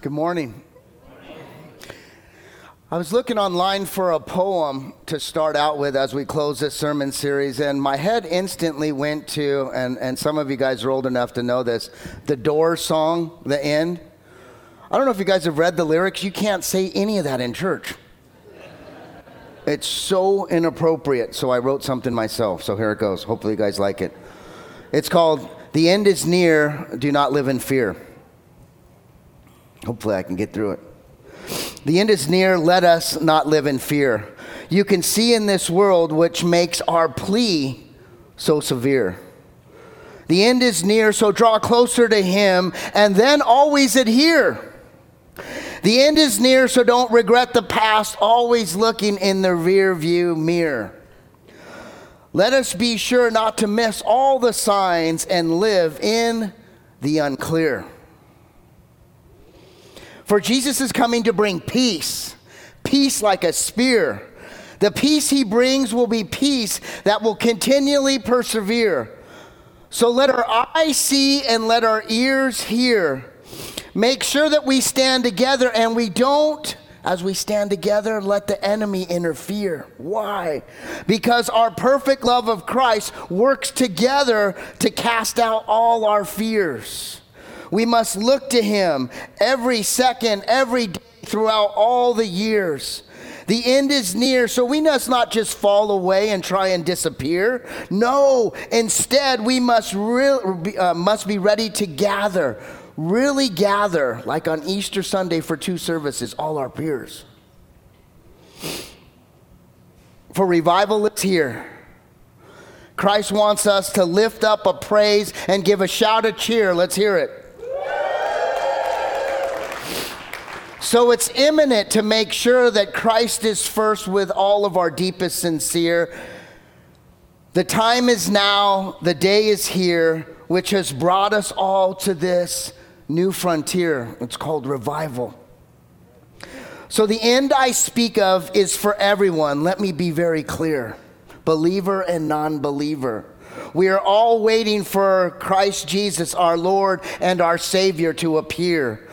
Good morning. I was looking online for a poem to start out with as we close this sermon series, and my head instantly went to, and, and some of you guys are old enough to know this, the Doors song, The End. I don't know if you guys have read the lyrics. You can't say any of that in church. It's so inappropriate, so I wrote something myself. So here it goes. Hopefully, you guys like it. It's called The End is Near, Do Not Live in Fear. Hopefully, I can get through it. The end is near, let us not live in fear. You can see in this world which makes our plea so severe. The end is near, so draw closer to Him and then always adhere. The end is near, so don't regret the past, always looking in the rear view mirror. Let us be sure not to miss all the signs and live in the unclear. For Jesus is coming to bring peace, peace like a spear. The peace he brings will be peace that will continually persevere. So let our eyes see and let our ears hear. Make sure that we stand together and we don't, as we stand together, let the enemy interfere. Why? Because our perfect love of Christ works together to cast out all our fears. We must look to Him every second, every day, throughout all the years. The end is near, so we must not just fall away and try and disappear. No, instead, we must, re- uh, must be ready to gather, really gather, like on Easter Sunday for two services, all our peers. For revival is here. Christ wants us to lift up a praise and give a shout of cheer. Let's hear it. So it's imminent to make sure that Christ is first with all of our deepest sincere. The time is now, the day is here, which has brought us all to this new frontier. It's called revival. So the end I speak of is for everyone. Let me be very clear believer and non believer. We are all waiting for Christ Jesus, our Lord and our Savior, to appear.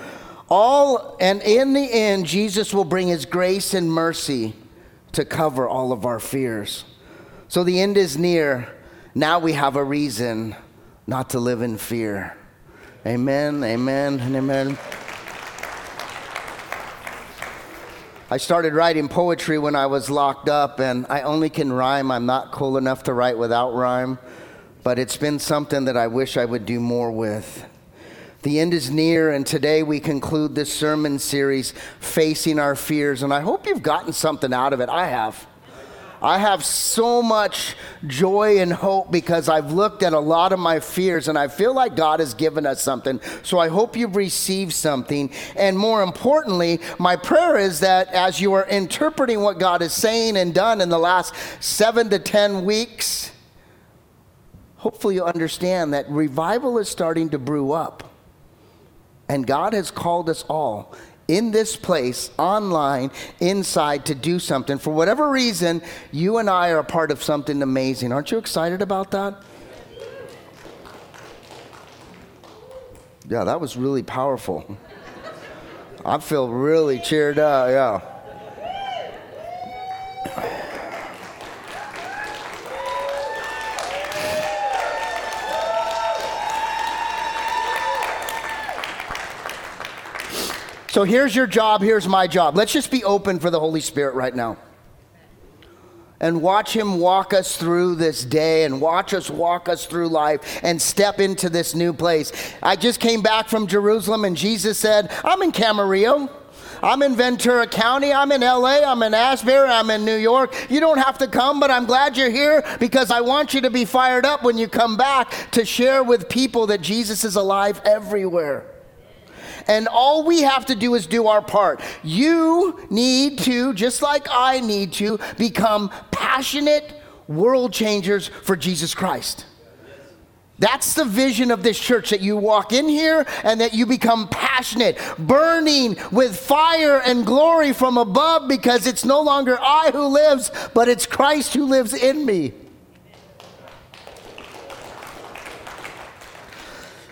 All and in the end Jesus will bring his grace and mercy to cover all of our fears. So the end is near. Now we have a reason not to live in fear. Amen. Amen. And amen. I started writing poetry when I was locked up, and I only can rhyme. I'm not cool enough to write without rhyme, but it's been something that I wish I would do more with. The end is near, and today we conclude this sermon series, Facing Our Fears. And I hope you've gotten something out of it. I have. I have so much joy and hope because I've looked at a lot of my fears and I feel like God has given us something. So I hope you've received something. And more importantly, my prayer is that as you are interpreting what God is saying and done in the last seven to 10 weeks, hopefully you understand that revival is starting to brew up. And God has called us all in this place, online, inside, to do something. For whatever reason, you and I are a part of something amazing. Aren't you excited about that? Yeah, that was really powerful. I feel really cheered up, yeah. So here's your job, here's my job. Let's just be open for the Holy Spirit right now. And watch Him walk us through this day and watch us walk us through life and step into this new place. I just came back from Jerusalem and Jesus said, I'm in Camarillo. I'm in Ventura County. I'm in LA. I'm in Asbury. I'm in New York. You don't have to come, but I'm glad you're here because I want you to be fired up when you come back to share with people that Jesus is alive everywhere. And all we have to do is do our part. You need to, just like I need to, become passionate world changers for Jesus Christ. That's the vision of this church that you walk in here and that you become passionate, burning with fire and glory from above because it's no longer I who lives, but it's Christ who lives in me.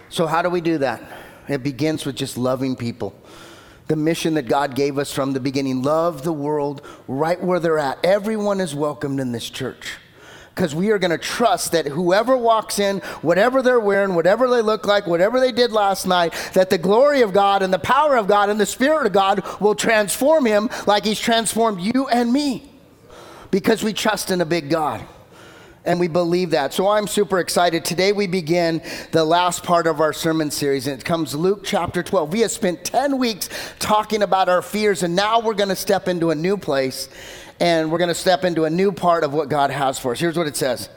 So, how do we do that? It begins with just loving people. the mission that God gave us from the beginning love the world right where they're at. Everyone is welcomed in this church because we are going to trust that whoever walks in, whatever they're wearing, whatever they look like, whatever they did last night, that the glory of God and the power of God and the Spirit of God will transform him like He's transformed you and me because we trust in a big God. And we believe that. So I'm super excited. Today we begin the last part of our sermon series, and it comes Luke chapter 12. We have spent 10 weeks talking about our fears, and now we're going to step into a new place and we're going to step into a new part of what God has for us. Here's what it says.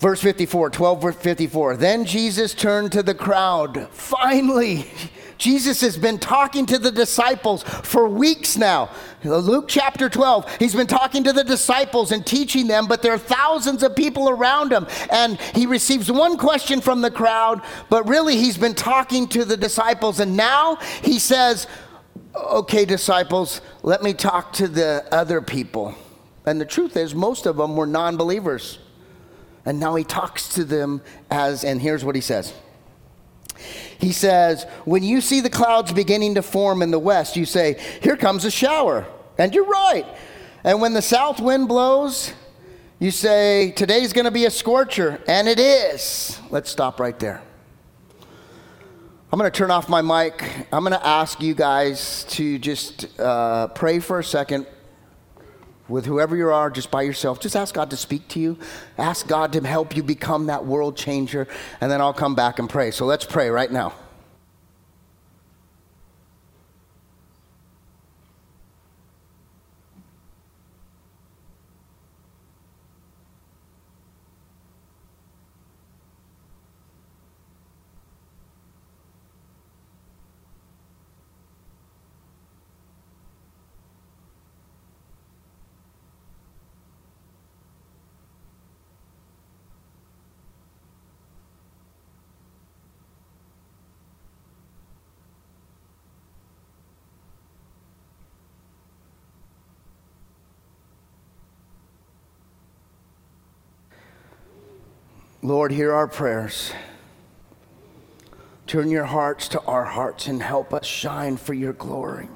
Verse 54, 12 verse 54. Then Jesus turned to the crowd. Finally, Jesus has been talking to the disciples for weeks now. Luke chapter 12, he's been talking to the disciples and teaching them, but there are thousands of people around him. And he receives one question from the crowd, but really he's been talking to the disciples. And now he says, okay, disciples, let me talk to the other people. And the truth is, most of them were non believers. And now he talks to them as, and here's what he says. He says, When you see the clouds beginning to form in the west, you say, Here comes a shower. And you're right. And when the south wind blows, you say, Today's going to be a scorcher. And it is. Let's stop right there. I'm going to turn off my mic. I'm going to ask you guys to just uh, pray for a second with whoever you are, just by yourself. Just ask God to speak to you. Ask God to help you become that world changer. And then I'll come back and pray. So let's pray right now. Lord, hear our prayers. Turn your hearts to our hearts and help us shine for your glory.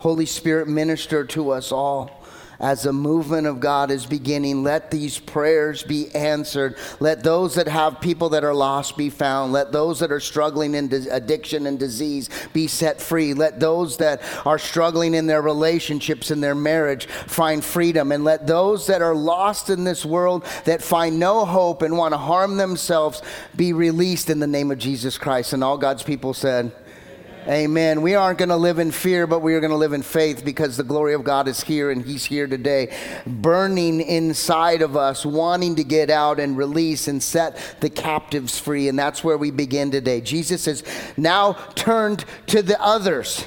Holy Spirit, minister to us all as the movement of God is beginning, let these prayers be answered. Let those that have people that are lost be found. Let those that are struggling in addiction and disease be set free. Let those that are struggling in their relationships and their marriage find freedom. And let those that are lost in this world that find no hope and want to harm themselves be released in the name of Jesus Christ. And all God's people said, Amen. We aren't going to live in fear, but we are going to live in faith because the glory of God is here and He's here today, burning inside of us, wanting to get out and release and set the captives free. And that's where we begin today. Jesus has now turned to the others.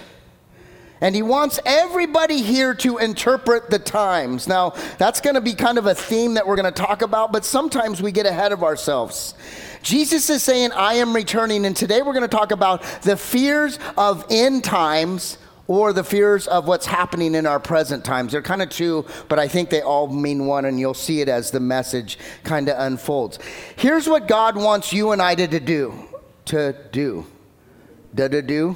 And he wants everybody here to interpret the times. Now, that's going to be kind of a theme that we're going to talk about, but sometimes we get ahead of ourselves. Jesus is saying, I am returning. And today we're going to talk about the fears of end times or the fears of what's happening in our present times. They're kind of two, but I think they all mean one, and you'll see it as the message kind of unfolds. Here's what God wants you and I to do. To do. Da da do.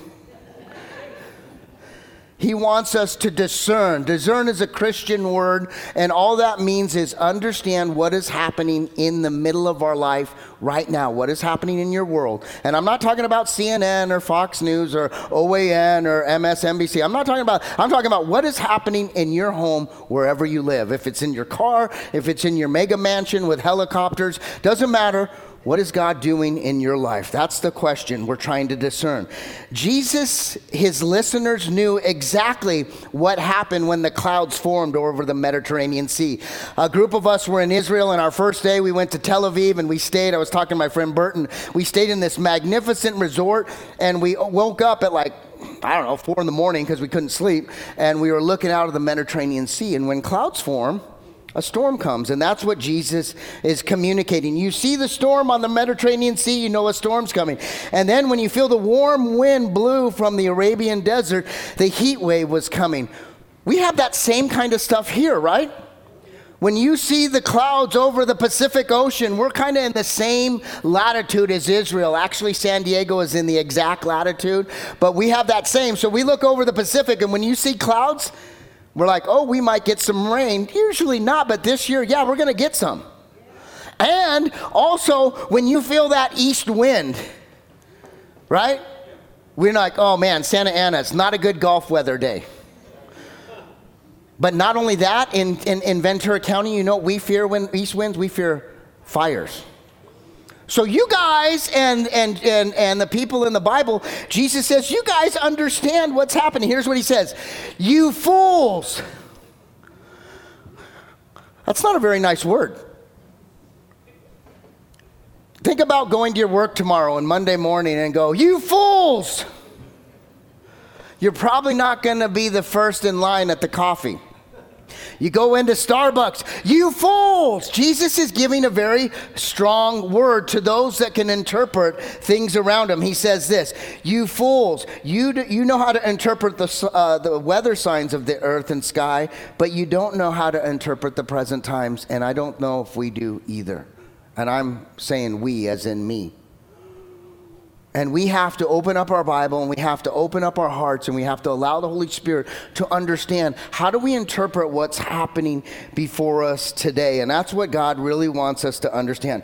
He wants us to discern. Discern is a Christian word, and all that means is understand what is happening in the middle of our life right now. What is happening in your world? And I'm not talking about CNN or Fox News or OAN or MSNBC. I'm not talking about, I'm talking about what is happening in your home wherever you live. If it's in your car, if it's in your mega mansion with helicopters, doesn't matter what is God doing in your life? That's the question we're trying to discern. Jesus, his listeners knew exactly what happened when the clouds formed over the Mediterranean Sea. A group of us were in Israel, and our first day we went to Tel Aviv and we stayed. I was talking to my friend Burton. We stayed in this magnificent resort, and we woke up at like I don't know, four in the morning because we couldn't sleep, and we were looking out of the Mediterranean Sea. And when clouds form, a storm comes, and that's what Jesus is communicating. You see the storm on the Mediterranean Sea, you know a storm's coming. And then when you feel the warm wind blew from the Arabian desert, the heat wave was coming. We have that same kind of stuff here, right? When you see the clouds over the Pacific Ocean, we're kind of in the same latitude as Israel. Actually, San Diego is in the exact latitude, but we have that same. So we look over the Pacific, and when you see clouds, we're like, oh, we might get some rain. Usually not, but this year, yeah, we're going to get some. And also, when you feel that east wind, right? We're like, oh man, Santa Ana, it's not a good golf weather day. But not only that, in, in, in Ventura County, you know we fear when east winds? We fear fires. So you guys and, and, and, and the people in the Bible, Jesus says, you guys understand what's happening. Here's what he says. You fools. That's not a very nice word. Think about going to your work tomorrow and Monday morning and go, you fools. You're probably not going to be the first in line at the coffee. You go into Starbucks, you fools! Jesus is giving a very strong word to those that can interpret things around him. He says this You fools, you, you know how to interpret the, uh, the weather signs of the earth and sky, but you don't know how to interpret the present times, and I don't know if we do either. And I'm saying we, as in me. And we have to open up our Bible and we have to open up our hearts and we have to allow the Holy Spirit to understand how do we interpret what's happening before us today. And that's what God really wants us to understand.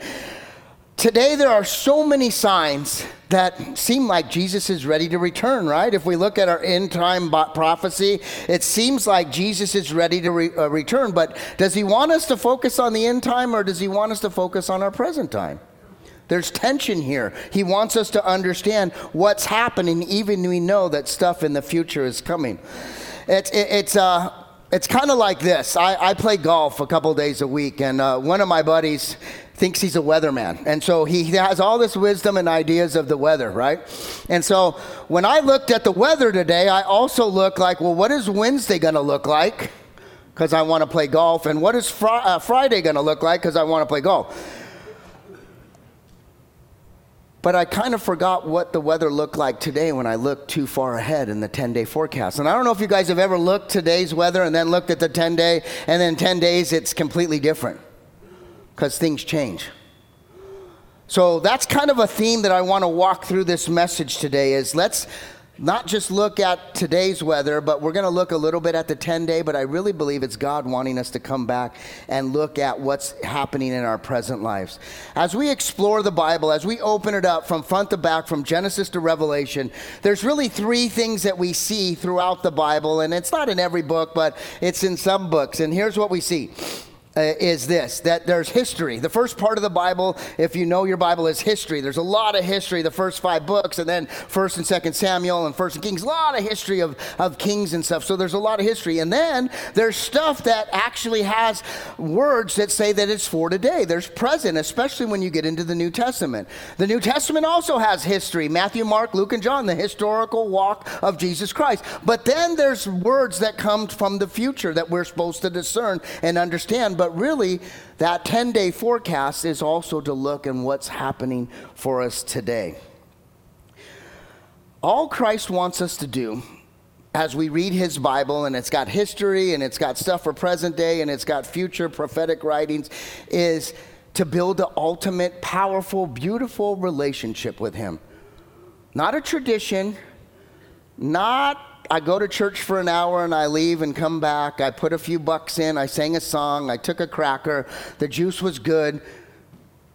Today, there are so many signs that seem like Jesus is ready to return, right? If we look at our end time prophecy, it seems like Jesus is ready to re- uh, return. But does he want us to focus on the end time or does he want us to focus on our present time? There's tension here. He wants us to understand what's happening, even we know that stuff in the future is coming. It's, it, it's, uh, it's kind of like this. I, I, play golf a couple days a week, and uh, one of my buddies thinks he's a weatherman. And so he has all this wisdom and ideas of the weather, right? And so when I looked at the weather today, I also looked like, well, what is Wednesday going to look like? Because I want to play golf. And what is fr- uh, Friday going to look like? Because I want to play golf. But I kind of forgot what the weather looked like today when I looked too far ahead in the 10 day forecast. And I don't know if you guys have ever looked today's weather and then looked at the 10 day, and then 10 days it's completely different because things change. So that's kind of a theme that I want to walk through this message today is let's not just look at today's weather, but we're going to look a little bit at the 10 day. But I really believe it's God wanting us to come back and look at what's happening in our present lives. As we explore the Bible, as we open it up from front to back, from Genesis to Revelation, there's really three things that we see throughout the Bible. And it's not in every book, but it's in some books. And here's what we see Uh, is this that there's history. The first part of the Bible, if you know your Bible, is history. There's a lot of history, the first five books, and then First and Second Samuel and First and Kings. A lot of history of, of kings and stuff. So there's a lot of history. And then there's stuff that actually has words that say that it's for today. There's present, especially when you get into the New Testament. The New Testament also has history Matthew, Mark, Luke, and John, the historical walk of Jesus Christ. But then there's words that come from the future that we're supposed to discern and understand but really, that 10 day forecast is also to look at what's happening for us today. All Christ wants us to do as we read his Bible, and it's got history and it's got stuff for present day and it's got future prophetic writings, is to build an ultimate, powerful, beautiful relationship with him. Not a tradition, not I go to church for an hour and I leave and come back. I put a few bucks in. I sang a song. I took a cracker. The juice was good.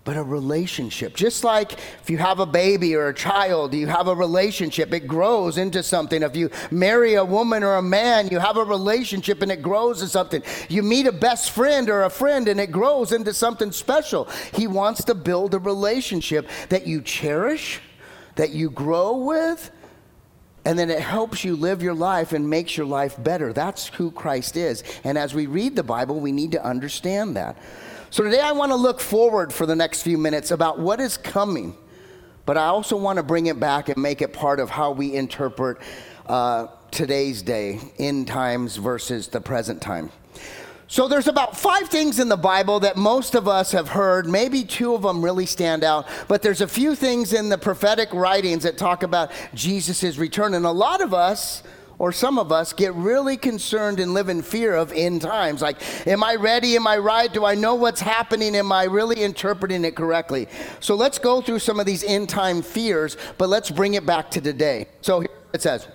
But a relationship, just like if you have a baby or a child, you have a relationship, it grows into something. If you marry a woman or a man, you have a relationship and it grows into something. You meet a best friend or a friend and it grows into something special. He wants to build a relationship that you cherish, that you grow with, and then it helps you live your life and makes your life better. That's who Christ is. And as we read the Bible, we need to understand that. So today I want to look forward for the next few minutes about what is coming. But I also want to bring it back and make it part of how we interpret uh, today's day, in times versus the present time. So there's about five things in the Bible that most of us have heard. Maybe two of them really stand out, but there's a few things in the prophetic writings that talk about Jesus' return. And a lot of us or some of us get really concerned and live in fear of end times. Like, am I ready? Am I right? Do I know what's happening? Am I really interpreting it correctly? So let's go through some of these end time fears, but let's bring it back to today. So it says,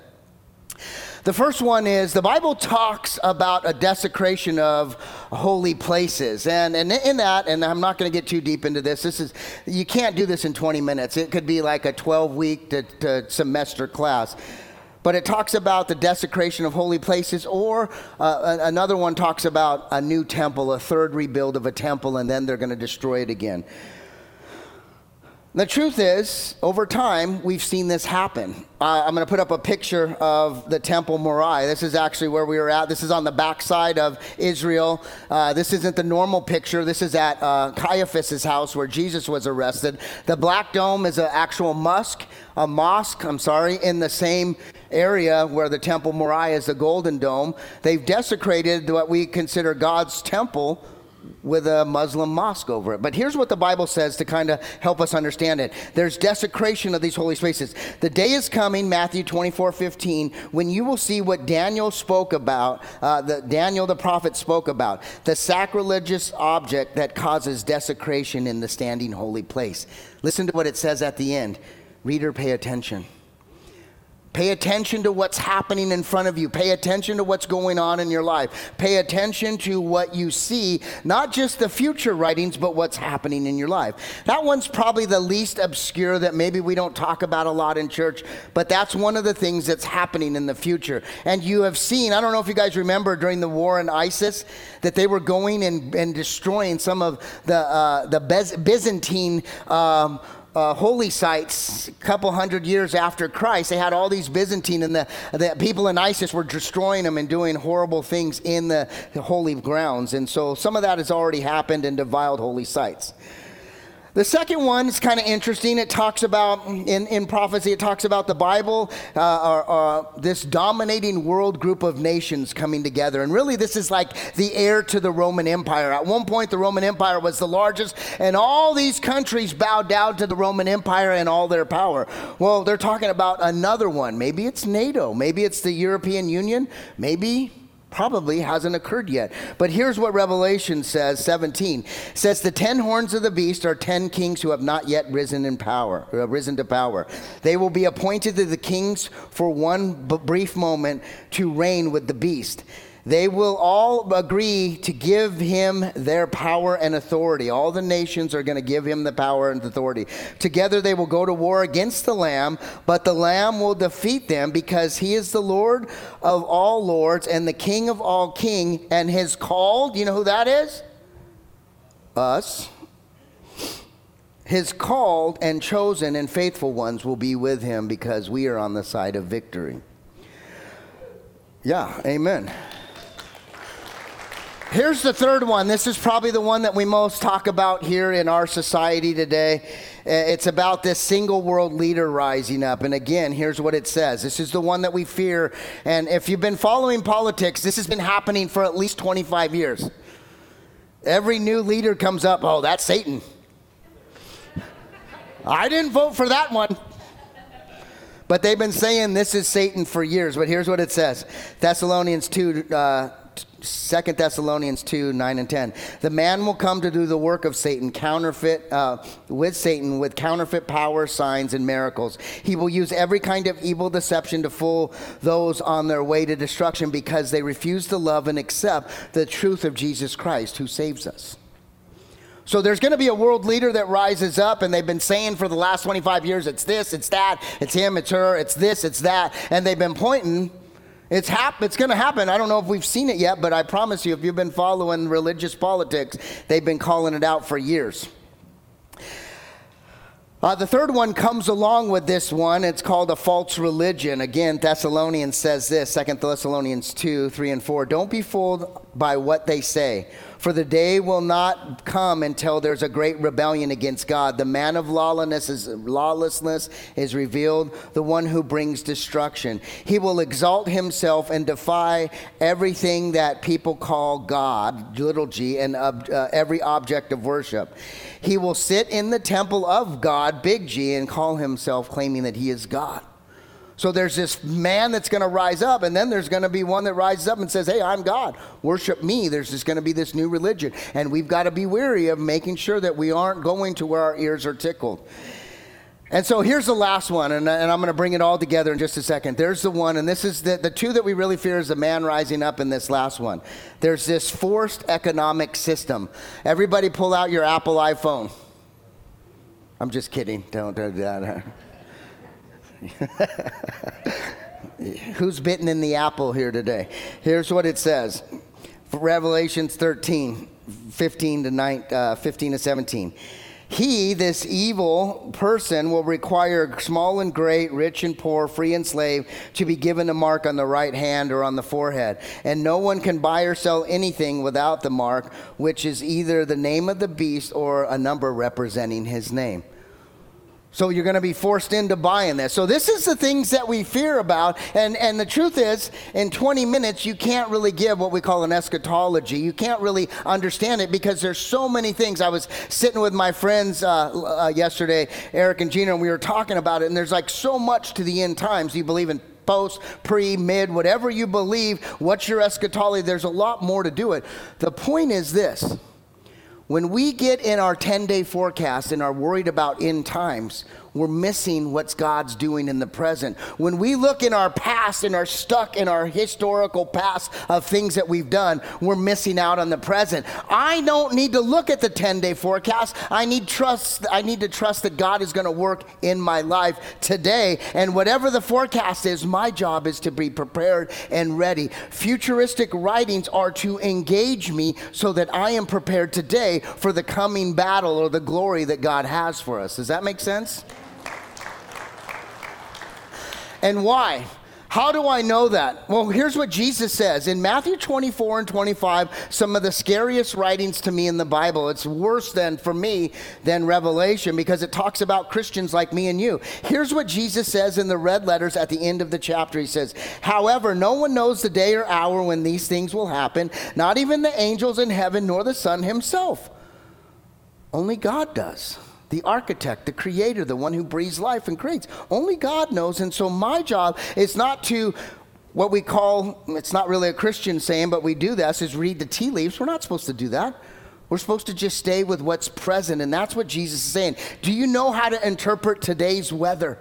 the first one is the Bible talks about a desecration of holy places. And, and in that, and I'm not going to get too deep into this, this is, you can't do this in 20 minutes. It could be like a 12 week to, to semester class but it talks about the desecration of holy places, or uh, another one talks about a new temple, a third rebuild of a temple, and then they're going to destroy it again. The truth is, over time, we've seen this happen. Uh, I'm going to put up a picture of the Temple Moriah. This is actually where we were at. This is on the backside of Israel. Uh, this isn't the normal picture. This is at uh, Caiaphas' house where Jesus was arrested. The Black Dome is an actual mosque, a mosque, I'm sorry, in the same area where the Temple Moriah is the Golden Dome. They've desecrated what we consider God's temple with a Muslim mosque over it. But here's what the Bible says to kind of help us understand it. There's desecration of these holy spaces. The day is coming, Matthew 24, 15, when you will see what Daniel spoke about, uh, the, Daniel the prophet spoke about, the sacrilegious object that causes desecration in the standing holy place. Listen to what it says at the end. Reader, pay attention. Pay attention to what's happening in front of you. Pay attention to what's going on in your life. Pay attention to what you see, not just the future writings, but what's happening in your life. That one's probably the least obscure that maybe we don't talk about a lot in church, but that's one of the things that's happening in the future. And you have seen, I don't know if you guys remember during the war in ISIS, that they were going and, and destroying some of the, uh, the Byzantine. Um, uh, holy sites a couple hundred years after Christ. They had all these Byzantine, and the, the people in ISIS were destroying them and doing horrible things in the, the holy grounds. And so some of that has already happened and defiled holy sites. The second one is kind of interesting. It talks about, in, in prophecy, it talks about the Bible, uh, or, uh, this dominating world group of nations coming together. And really, this is like the heir to the Roman Empire. At one point, the Roman Empire was the largest, and all these countries bowed down to the Roman Empire and all their power. Well, they're talking about another one. Maybe it's NATO, maybe it's the European Union, maybe probably hasn't occurred yet. But here's what Revelation says 17 says the 10 horns of the beast are 10 kings who have not yet risen in power, uh, risen to power. They will be appointed to the kings for one b- brief moment to reign with the beast. They will all agree to give him their power and authority. All the nations are going to give him the power and authority. Together they will go to war against the Lamb, but the Lamb will defeat them because he is the Lord of all lords and the King of all kings and his called, you know who that is? Us. His called and chosen and faithful ones will be with him because we are on the side of victory. Yeah, amen. Here's the third one. This is probably the one that we most talk about here in our society today. Uh, it's about this single world leader rising up. And again, here's what it says this is the one that we fear. And if you've been following politics, this has been happening for at least 25 years. Every new leader comes up, oh, that's Satan. I didn't vote for that one. But they've been saying this is Satan for years. But here's what it says Thessalonians 2 uh, Second Thessalonians 2 9 and 10. The man will come to do the work of Satan, counterfeit uh, with Satan, with counterfeit power, signs, and miracles. He will use every kind of evil deception to fool those on their way to destruction because they refuse to love and accept the truth of Jesus Christ who saves us. So there's going to be a world leader that rises up, and they've been saying for the last 25 years, it's this, it's that, it's him, it's her, it's this, it's that. And they've been pointing it's, hap- it's going to happen. I don't know if we've seen it yet, but I promise you, if you've been following religious politics, they've been calling it out for years. Uh, the third one comes along with this one. It's called a false religion. Again, Thessalonians says this, Second Thessalonians 2, 3, and 4. Don't be fooled by what they say for the day will not come until there's a great rebellion against God. The man of lawlessness is, lawlessness is revealed, the one who brings destruction. He will exalt himself and defy everything that people call God, little g, and uh, every object of worship. He will sit in the temple of God, big G, and call himself claiming that he is God. So there's this man that's going to rise up, and then there's going to be one that rises up and says, Hey, I'm God. Worship me. There's just going to be this new religion. And we've got to be weary of making sure that we aren't going to where our ears are tickled. And so here's the last one, and, and I'm going to bring it all together in just a second. There's the one, and this is the, the two that we really fear is the man rising up in this last one. There's this forced economic system. Everybody pull out your Apple iPhone. I'm just kidding. Don't do that. Who's bitten in the apple here today? Here's what it says Revelations 13, 15 to, 9, uh, 15 to 17. He, this evil person, will require small and great, rich and poor, free and slave, to be given a mark on the right hand or on the forehead. And no one can buy or sell anything without the mark, which is either the name of the beast or a number representing his name. So you're going to be forced into buying this. So this is the things that we fear about. And, and the truth is, in 20 minutes, you can't really give what we call an eschatology. You can't really understand it because there's so many things. I was sitting with my friends uh, uh, yesterday, Eric and Gina, and we were talking about it. And there's like so much to the end times. You believe in post, pre, mid, whatever you believe, what's your eschatology? There's a lot more to do it. The point is this when we get in our 10 day forecast and are worried about end times, we're missing what God's doing in the present. When we look in our past and are stuck in our historical past of things that we've done, we're missing out on the present. I don't need to look at the 10-day forecast. I need trust I need to trust that God is going to work in my life today and whatever the forecast is, my job is to be prepared and ready. Futuristic writings are to engage me so that I am prepared today for the coming battle or the glory that God has for us. Does that make sense? And why? How do I know that? Well, here's what Jesus says in Matthew 24 and 25, some of the scariest writings to me in the Bible. It's worse than for me than Revelation because it talks about Christians like me and you. Here's what Jesus says in the red letters at the end of the chapter. He says, However, no one knows the day or hour when these things will happen, not even the angels in heaven nor the Son himself. Only God does the architect, the creator, the one who breathes life and creates. Only God knows. And so my job is not to what we call, it's not really a Christian saying, but we do this, is read the tea leaves. We're not supposed to do that. We're supposed to just stay with what's present. And that's what Jesus is saying. Do you know how to interpret today's weather?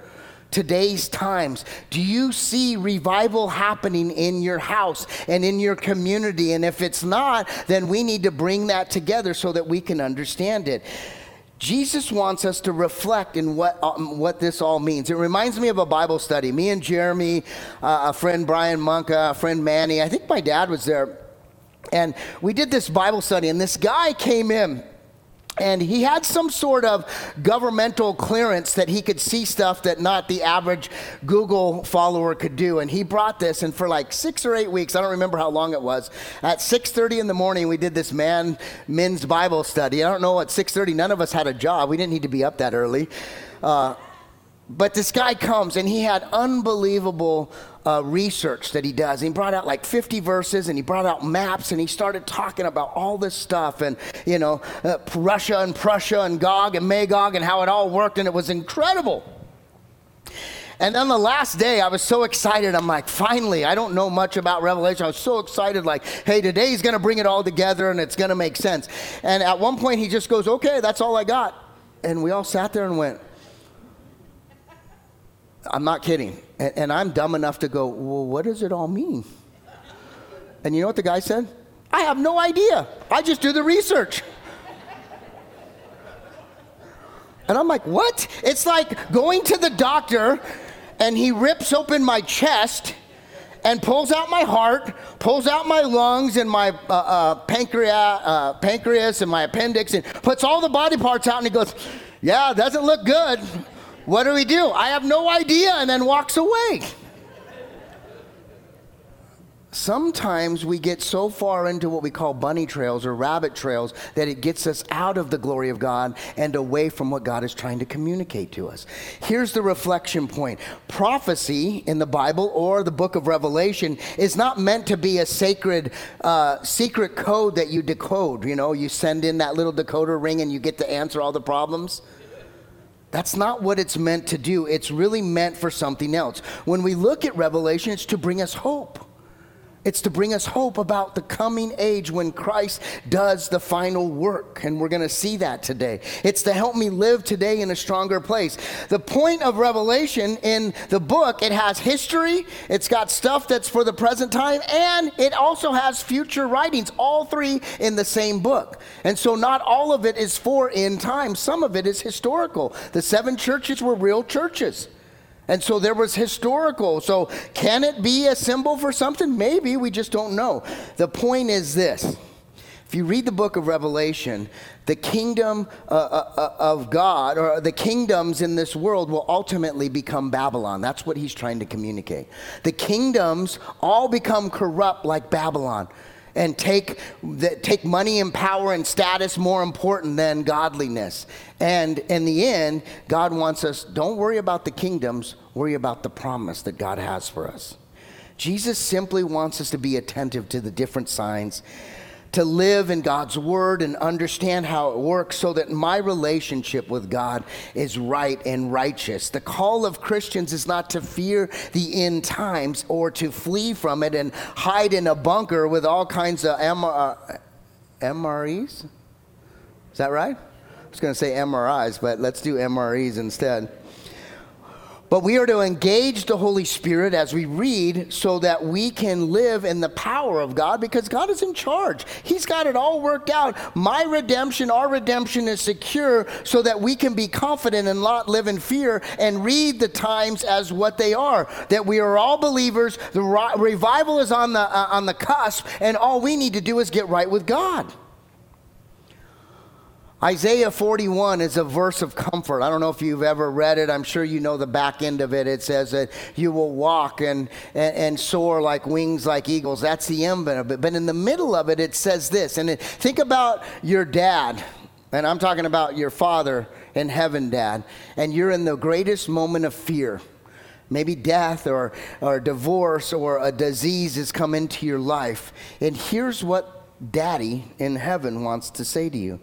Today's times. Do you see revival happening in your house and in your community? And if it's not, then we need to bring that together so that we can understand it. Jesus wants us to reflect in what, um, what this all means. It reminds me of a Bible study. Me and Jeremy, uh, a friend Brian Monka, a friend Manny, I think my dad was there. And we did this Bible study, and this guy came in and he had some sort of governmental clearance that he could see stuff that not the average Google follower could do. And he brought this, and for like six or eight weeks, I don't remember how long it was. At 6:30 in the morning, we did this man men's Bible study. I don't know at 6:30, none of us had a job. We didn't need to be up that early. Uh, but this guy comes and he had unbelievable uh, research that he does. He brought out like 50 verses and he brought out maps and he started talking about all this stuff and, you know, uh, Russia and Prussia and Gog and Magog and how it all worked and it was incredible. And then the last day, I was so excited. I'm like, finally, I don't know much about Revelation. I was so excited, like, hey, today he's going to bring it all together and it's going to make sense. And at one point, he just goes, okay, that's all I got. And we all sat there and went, I'm not kidding. And, and, I'm dumb enough to go, well, what does it all mean? And you know what the guy said? I have no idea. I just do the research. And I'm like, what? It's like going to the doctor and he rips open my chest and pulls out my heart, pulls out my lungs and my uh, uh, pancreas, uh, pancreas and my appendix and puts all the body parts out and he goes, yeah, doesn't look good. What do we do? I have no idea, and then walks away. Sometimes we get so far into what we call bunny trails or rabbit trails that it gets us out of the glory of God and away from what God is trying to communicate to us. Here's the reflection point prophecy in the Bible or the book of Revelation is not meant to be a sacred, uh, secret code that you decode. You know, you send in that little decoder ring and you get to answer all the problems. That's not what it's meant to do. It's really meant for something else. When we look at Revelation, it's to bring us hope. It's to bring us hope about the coming age when Christ does the final work. And we're going to see that today. It's to help me live today in a stronger place. The point of Revelation in the book, it has history, it's got stuff that's for the present time, and it also has future writings, all three in the same book. And so not all of it is for end time, some of it is historical. The seven churches were real churches. And so there was historical. So can it be a symbol for something? Maybe, we just don't know. The point is this. If you read the book of Revelation, the kingdom uh, uh, uh, of God, or the kingdoms in this world, will ultimately become Babylon. That's what he's trying to communicate. The kingdoms all become corrupt like Babylon and take, the, take money and power and status more important than godliness. And in the end, God wants us, don't worry about the kingdoms, worry about the promise that God has for us. Jesus simply wants us to be attentive to the different signs to live in God's word and understand how it works so that my relationship with God is right and righteous. The call of Christians is not to fear the end times or to flee from it and hide in a bunker with all kinds of MR, uh, MREs. Is that right? I was going to say MRIs, but let's do MREs instead. But we are to engage the Holy Spirit as we read so that we can live in the power of God because God is in charge. He's got it all worked out. My redemption, our redemption is secure so that we can be confident and not live in fear and read the times as what they are. That we are all believers. The revival is on the, uh, on the cusp, and all we need to do is get right with God. Isaiah 41 is a verse of comfort. I don't know if you've ever read it. I'm sure you know the back end of it. It says that you will walk and, and, and soar like wings like eagles. That's the end of it. But in the middle of it, it says this. And it, think about your dad, and I'm talking about your father in heaven, dad, and you're in the greatest moment of fear. Maybe death or, or divorce or a disease has come into your life. And here's what daddy in heaven wants to say to you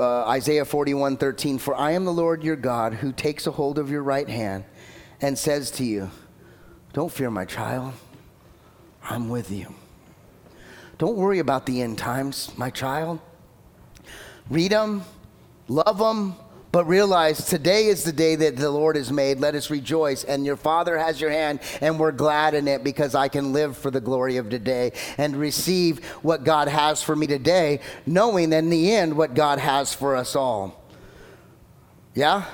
uh, Isaiah 41 13, For I am the Lord your God who takes a hold of your right hand and says to you, Don't fear, my child, I'm with you. Don't worry about the end times, my child. Read them, love them, but realize today is the day that the Lord has made. Let us rejoice. And your Father has your hand, and we're glad in it because I can live for the glory of today and receive what God has for me today, knowing in the end what God has for us all. Yeah?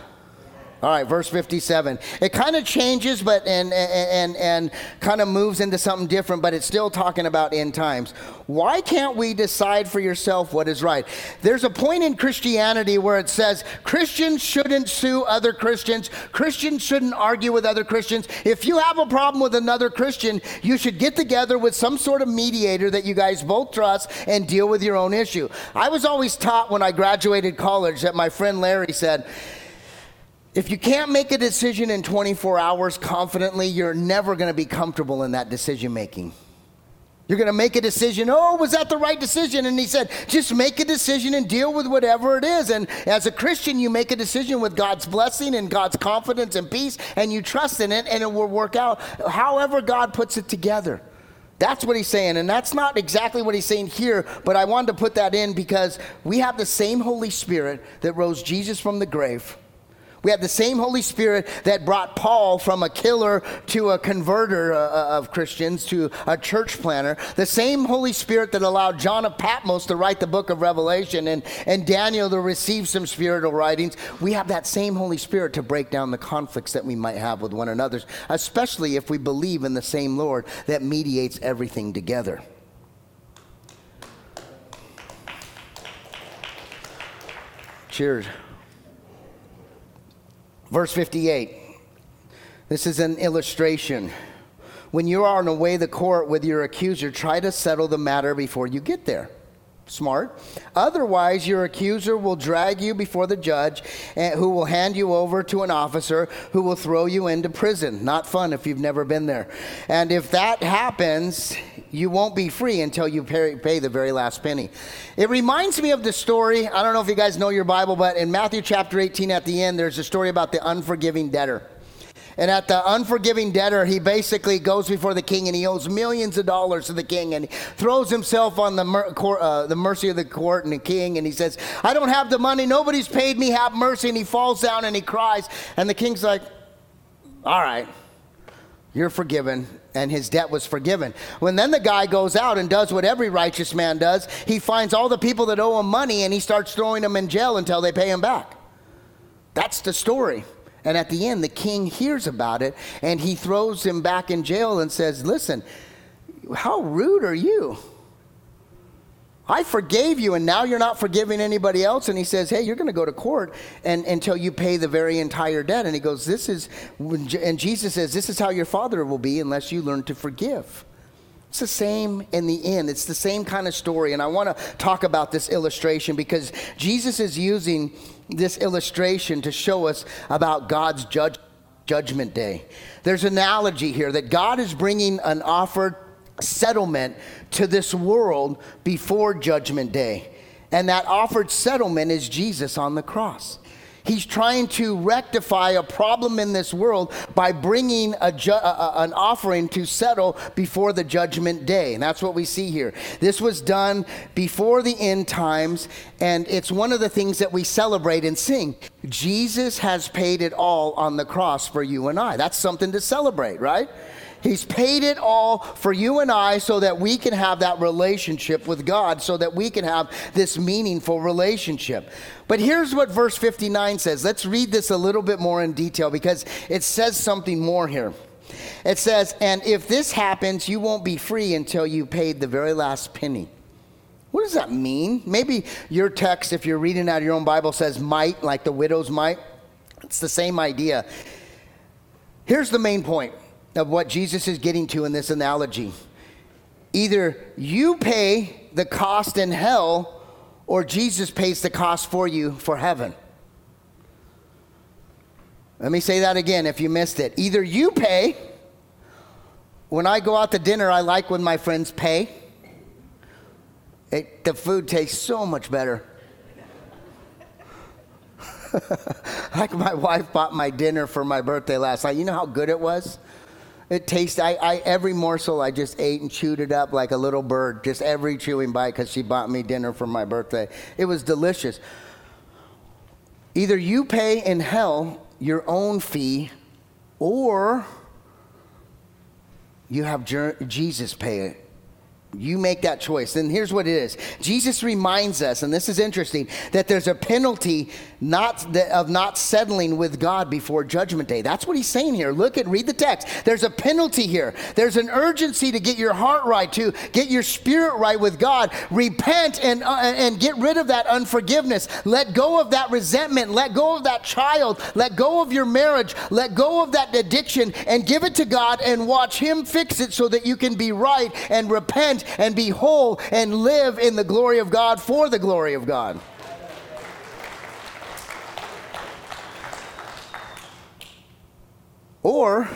All right, verse 57. It kind of changes, but and and and kind of moves into something different, but it's still talking about end times. Why can't we decide for yourself what is right? There's a point in Christianity where it says Christians shouldn't sue other Christians. Christians shouldn't argue with other Christians. If you have a problem with another Christian, you should get together with some sort of mediator that you guys both trust and deal with your own issue. I was always taught when I graduated college that my friend Larry said, if you can't make a decision in 24 hours confidently, you're never going to be comfortable in that decision making. You're going to make a decision. Oh, was that the right decision? And he said, just make a decision and deal with whatever it is. And as a Christian, you make a decision with God's blessing and God's confidence and peace, and you trust in it, and it will work out however God puts it together. That's what he's saying. And that's not exactly what he's saying here, but I wanted to put that in because we have the same Holy Spirit that rose Jesus from the grave we have the same Holy Spirit that brought Paul from a killer to a converter uh, uh, of Christians to a church planner. The same Holy Spirit that allowed John of Patmos to write the book of Revelation and, and Daniel to receive some spiritual writings. We have that same Holy Spirit to break down the conflicts that we might have with one another, especially if we believe in the same Lord that mediates everything together. Cheers. Verse 58. This is an illustration. When you are on the way to the court with your accuser, try to settle the matter before you get there. Smart. Otherwise, your accuser will drag you before the judge, eh, who will hand you over to an officer who will throw you into prison. Not fun if you've never been there. And if that happens, you won't be free until you pay, the very last penny. It reminds me of the story. I don't know if you guys know your Bible, but in Matthew chapter 18 at the end, there's a story about the unforgiving debtor. And at the unforgiving debtor, he basically goes before the king and he owes millions of dollars to the king and throws himself on the, mer- uh, the mercy of the court and the king and he says, I don't have the money. Nobody's paid me. Have mercy. And he falls down and he cries. And the king's like, All right, you're forgiven. And his debt was forgiven. When then the guy goes out and does what every righteous man does, he finds all the people that owe him money and he starts throwing them in jail until they pay him back. That's the story. And at the end, the king hears about it and he throws him back in jail and says, Listen, how rude are you? I forgave you, and now you're not forgiving anybody else. And he says, Hey, you're going to go to court and, until you pay the very entire debt. And he goes, This is, and Jesus says, This is how your father will be unless you learn to forgive. It's the same in the end. It's the same kind of story. And I want to talk about this illustration because Jesus is using this illustration to show us about God's judge, judgment day. There's an analogy here that God is bringing an offered settlement to this world before judgment day. And that offered settlement is Jesus on the cross. He's trying to rectify a problem in this world by bringing ju- a, an offering to settle before the judgment day. And that's what we see here. This was done before the end times, and it's one of the things that we celebrate and sing. Jesus has paid it all on the cross for you and I. That's something to celebrate, right? He's paid it all for you and I so that we can have that relationship with God, so that we can have this meaningful relationship. But here's what verse 59 says. Let's read this a little bit more in detail because it says something more here. It says, And if this happens, you won't be free until you paid the very last penny. What does that mean? Maybe your text, if you're reading out of your own Bible, says mite, like the widow's mite. It's the same idea. Here's the main point of what Jesus is getting to in this analogy. Either you pay the cost in hell, or Jesus pays the cost for you for heaven. Let me say that again if you missed it. Either you pay, when I go out to dinner, I like when my friends pay. It, the food tastes so much better. like my wife bought my dinner for my birthday last night. You know how good it was? It tastes, I, I, every morsel I just ate and chewed it up like a little bird, just every chewing bite because she bought me dinner for my birthday. It was delicious. Either you pay in hell your own fee or you have Jesus pay it you make that choice. And here's what it is Jesus reminds us, and this is interesting, that there's a penalty not of not settling with God before judgment day. That's what he's saying here. Look at, read the text. There's a penalty here. There's an urgency to get your heart right, to get your spirit right with God. Repent and, uh, and get rid of that unforgiveness. Let go of that resentment. Let go of that child. Let go of your marriage. Let go of that addiction and give it to God and watch Him fix it so that you can be right and repent and be whole and live in the glory of God for the glory of God. Or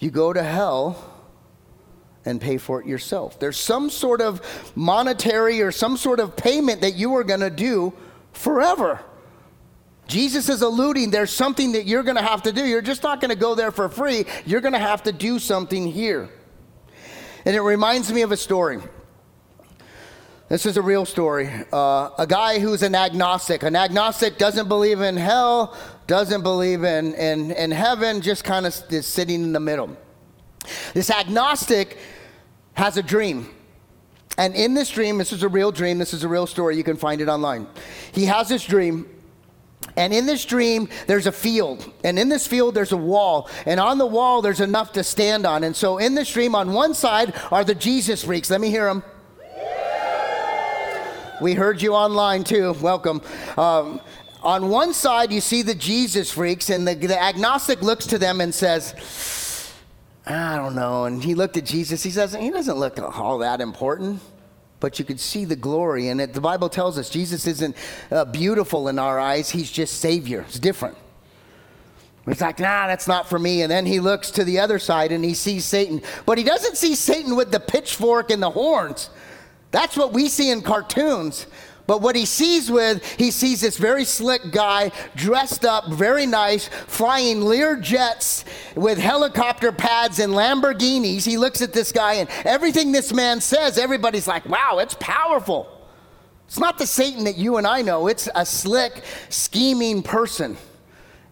you go to hell and pay for it yourself. There's some sort of monetary or some sort of payment that you are going to do forever. Jesus is alluding there's something that you're going to have to do. You're just not going to go there for free. You're going to have to do something here. And it reminds me of a story. This is a real story. Uh, a guy who's an agnostic. An agnostic doesn't believe in hell, doesn't believe in, in, in heaven, just kind of is sitting in the middle. This agnostic has a dream. And in this dream, this is a real dream, this is a real story, you can find it online. He has this dream and in this dream, there's a field. And in this field, there's a wall. And on the wall, there's enough to stand on. And so in this dream, on one side are the Jesus freaks. Let me hear them. We heard you online too. Welcome. Um, on one side, you see the Jesus freaks, and the, the agnostic looks to them and says, I don't know. And he looked at Jesus. He says, He doesn't look all that important but you could see the glory in it. The Bible tells us Jesus isn't uh, beautiful in our eyes, he's just Savior. It's different. He's like, nah, that's not for me. And then he looks to the other side and he sees Satan. But he doesn't see Satan with the pitchfork and the horns. That's what we see in cartoons. But what he sees with, he sees this very slick guy dressed up, very nice, flying Lear jets with helicopter pads and Lamborghinis. He looks at this guy, and everything this man says, everybody's like, wow, it's powerful. It's not the Satan that you and I know, it's a slick, scheming person.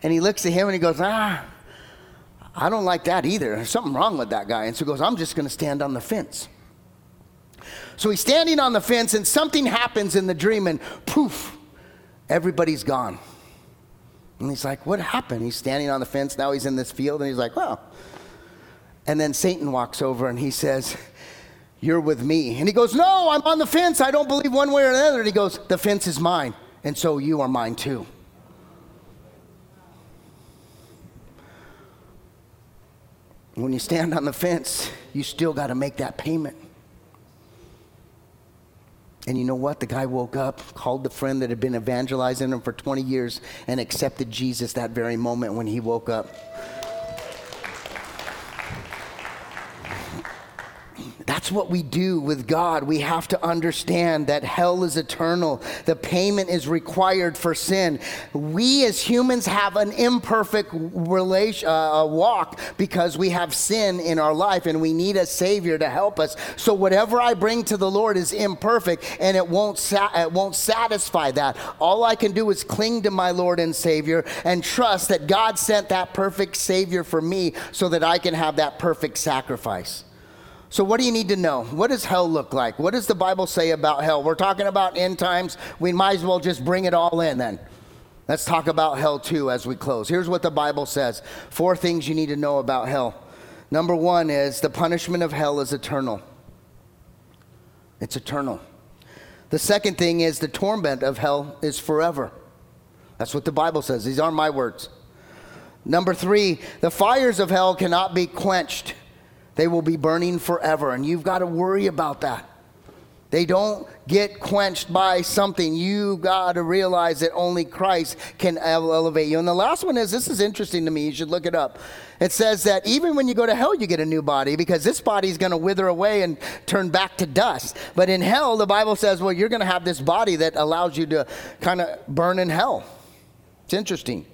And he looks at him and he goes, Ah, I don't like that either. There's something wrong with that guy. And so he goes, I'm just going to stand on the fence. So he's standing on the fence and something happens in the dream and poof, everybody's gone. And he's like, What happened? He's standing on the fence. Now he's in this field and he's like, Well. And then Satan walks over and he says, You're with me. And he goes, No, I'm on the fence. I don't believe one way or another. And he goes, The fence is mine. And so you are mine too. When you stand on the fence, you still got to make that payment. And you know what? The guy woke up, called the friend that had been evangelizing him for 20 years, and accepted Jesus that very moment when he woke up. That's what we do with God. We have to understand that hell is eternal. The payment is required for sin. We as humans have an imperfect relation, uh, walk because we have sin in our life and we need a Savior to help us. So whatever I bring to the Lord is imperfect and it won't, sa- it won't satisfy that. All I can do is cling to my Lord and Savior and trust that God sent that perfect Savior for me so that I can have that perfect sacrifice. So, what do you need to know? What does hell look like? What does the Bible say about hell? We're talking about end times. We might as well just bring it all in then. Let's talk about hell too as we close. Here's what the Bible says four things you need to know about hell. Number one is the punishment of hell is eternal, it's eternal. The second thing is the torment of hell is forever. That's what the Bible says. These aren't my words. Number three, the fires of hell cannot be quenched. They will be burning forever, and you've got to worry about that. They don't get quenched by something. You got to realize that only Christ can elevate you. And the last one is this is interesting to me. You should look it up. It says that even when you go to hell, you get a new body because this body is going to wither away and turn back to dust. But in hell, the Bible says, well, you're going to have this body that allows you to kind of burn in hell. It's interesting.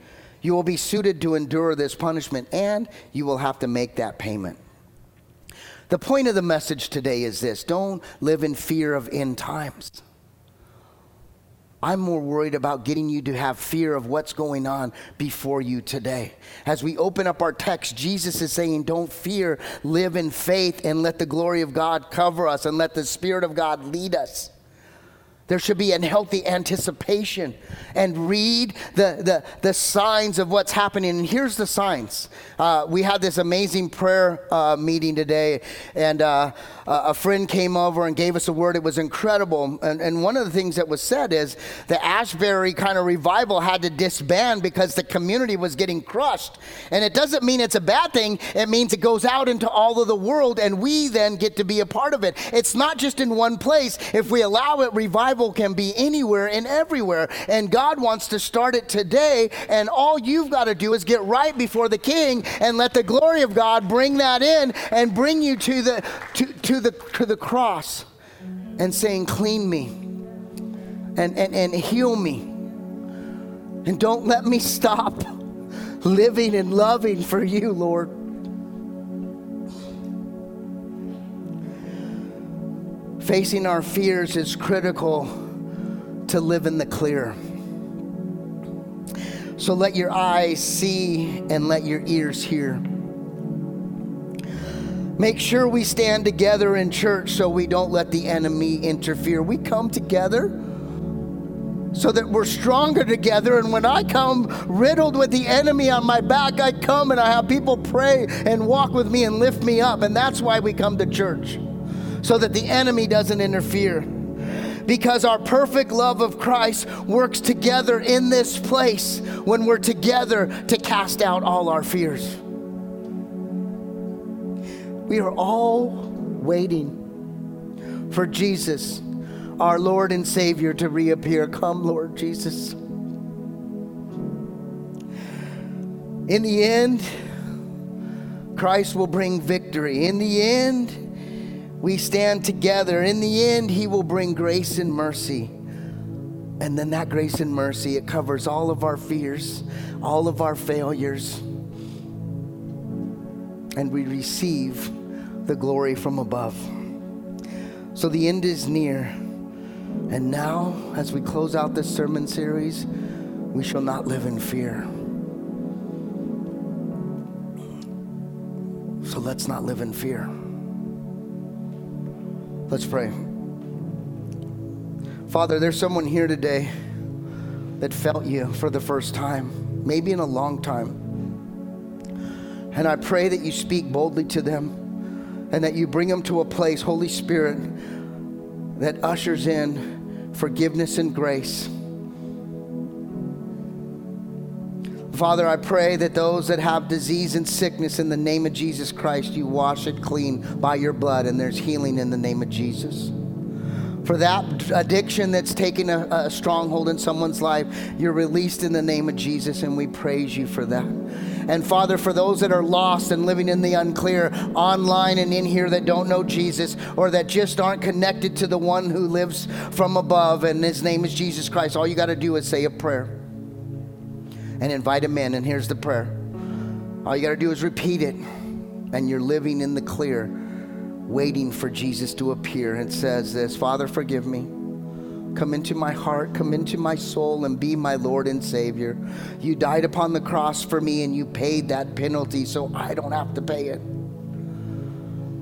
You will be suited to endure this punishment and you will have to make that payment. The point of the message today is this don't live in fear of end times. I'm more worried about getting you to have fear of what's going on before you today. As we open up our text, Jesus is saying, Don't fear, live in faith, and let the glory of God cover us, and let the Spirit of God lead us. There should be a healthy anticipation and read the, the, the signs of what's happening. And here's the signs. Uh, we had this amazing prayer uh, meeting today, and uh, a friend came over and gave us a word. It was incredible. And, and one of the things that was said is the Asbury kind of revival had to disband because the community was getting crushed. And it doesn't mean it's a bad thing, it means it goes out into all of the world, and we then get to be a part of it. It's not just in one place. If we allow it, revival can be anywhere and everywhere. And God wants to start it today, and all you've got to do is get right before the King and let the glory of God bring that in and bring you to the to, to the to the cross and saying, Clean me and, and, and heal me. And don't let me stop living and loving for you, Lord. Facing our fears is critical to live in the clear. So let your eyes see and let your ears hear. Make sure we stand together in church so we don't let the enemy interfere. We come together so that we're stronger together. And when I come riddled with the enemy on my back, I come and I have people pray and walk with me and lift me up. And that's why we come to church, so that the enemy doesn't interfere. Because our perfect love of Christ works together in this place when we're together to cast out all our fears. We are all waiting for Jesus, our Lord and Savior, to reappear. Come, Lord Jesus. In the end, Christ will bring victory. In the end, we stand together. In the end, He will bring grace and mercy. And then that grace and mercy, it covers all of our fears, all of our failures. And we receive the glory from above. So the end is near. And now, as we close out this sermon series, we shall not live in fear. So let's not live in fear. Let's pray. Father, there's someone here today that felt you for the first time, maybe in a long time. And I pray that you speak boldly to them and that you bring them to a place, Holy Spirit, that ushers in forgiveness and grace. Father, I pray that those that have disease and sickness in the name of Jesus Christ, you wash it clean by your blood, and there's healing in the name of Jesus. For that addiction that's taken a, a stronghold in someone's life, you're released in the name of Jesus, and we praise you for that. And Father, for those that are lost and living in the unclear, online and in here that don't know Jesus or that just aren't connected to the one who lives from above, and his name is Jesus Christ, all you got to do is say a prayer and invite him in. And here's the prayer all you got to do is repeat it, and you're living in the clear, waiting for Jesus to appear. It says this Father, forgive me. Come into my heart, come into my soul, and be my Lord and Savior. You died upon the cross for me, and you paid that penalty so I don't have to pay it.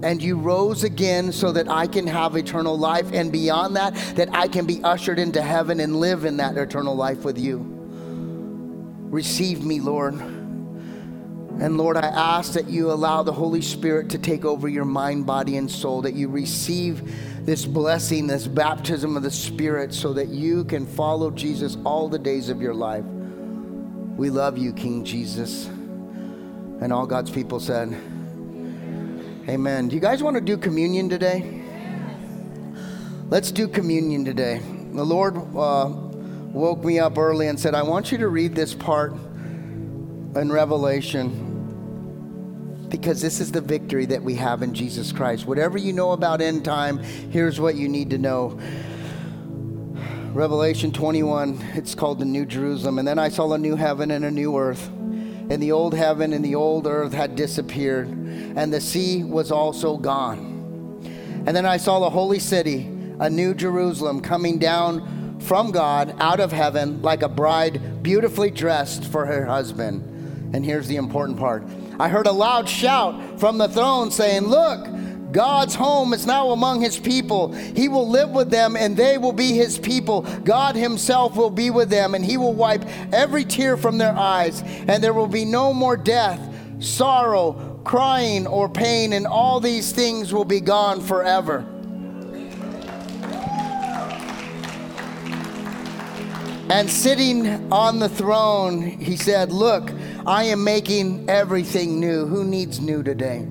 And you rose again so that I can have eternal life, and beyond that, that I can be ushered into heaven and live in that eternal life with you. Receive me, Lord. And Lord, I ask that you allow the Holy Spirit to take over your mind, body, and soul, that you receive this blessing, this baptism of the Spirit, so that you can follow Jesus all the days of your life. We love you, King Jesus. And all God's people said, Amen. Do you guys want to do communion today? Let's do communion today. The Lord uh, woke me up early and said, I want you to read this part in Revelation because this is the victory that we have in Jesus Christ. Whatever you know about end time, here's what you need to know. Revelation 21, it's called the New Jerusalem. And then I saw a new heaven and a new earth. And the old heaven and the old earth had disappeared, and the sea was also gone. And then I saw the holy city, a new Jerusalem, coming down from God out of heaven like a bride beautifully dressed for her husband. And here's the important part I heard a loud shout from the throne saying, Look, God's home is now among his people. He will live with them and they will be his people. God himself will be with them and he will wipe every tear from their eyes. And there will be no more death, sorrow, crying, or pain, and all these things will be gone forever. And sitting on the throne, he said, Look, I am making everything new. Who needs new today?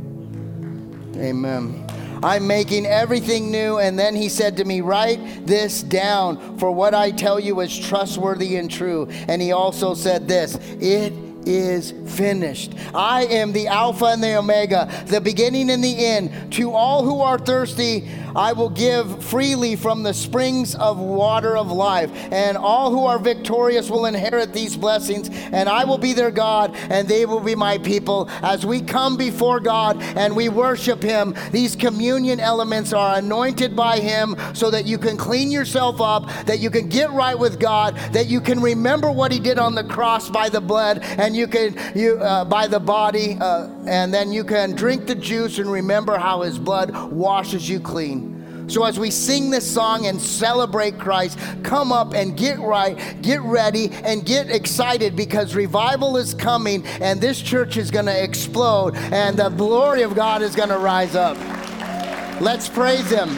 Amen. I'm making everything new. And then he said to me, Write this down, for what I tell you is trustworthy and true. And he also said this It is finished. I am the Alpha and the Omega, the beginning and the end. To all who are thirsty, I will give freely from the springs of water of life. And all who are victorious will inherit these blessings. And I will be their God, and they will be my people. As we come before God and we worship Him, these communion elements are anointed by Him so that you can clean yourself up, that you can get right with God, that you can remember what He did on the cross by the blood, and you can, you, uh, by the body, uh, and then you can drink the juice and remember how His blood washes you clean. So, as we sing this song and celebrate Christ, come up and get right, get ready, and get excited because revival is coming and this church is going to explode and the glory of God is going to rise up. Let's praise Him.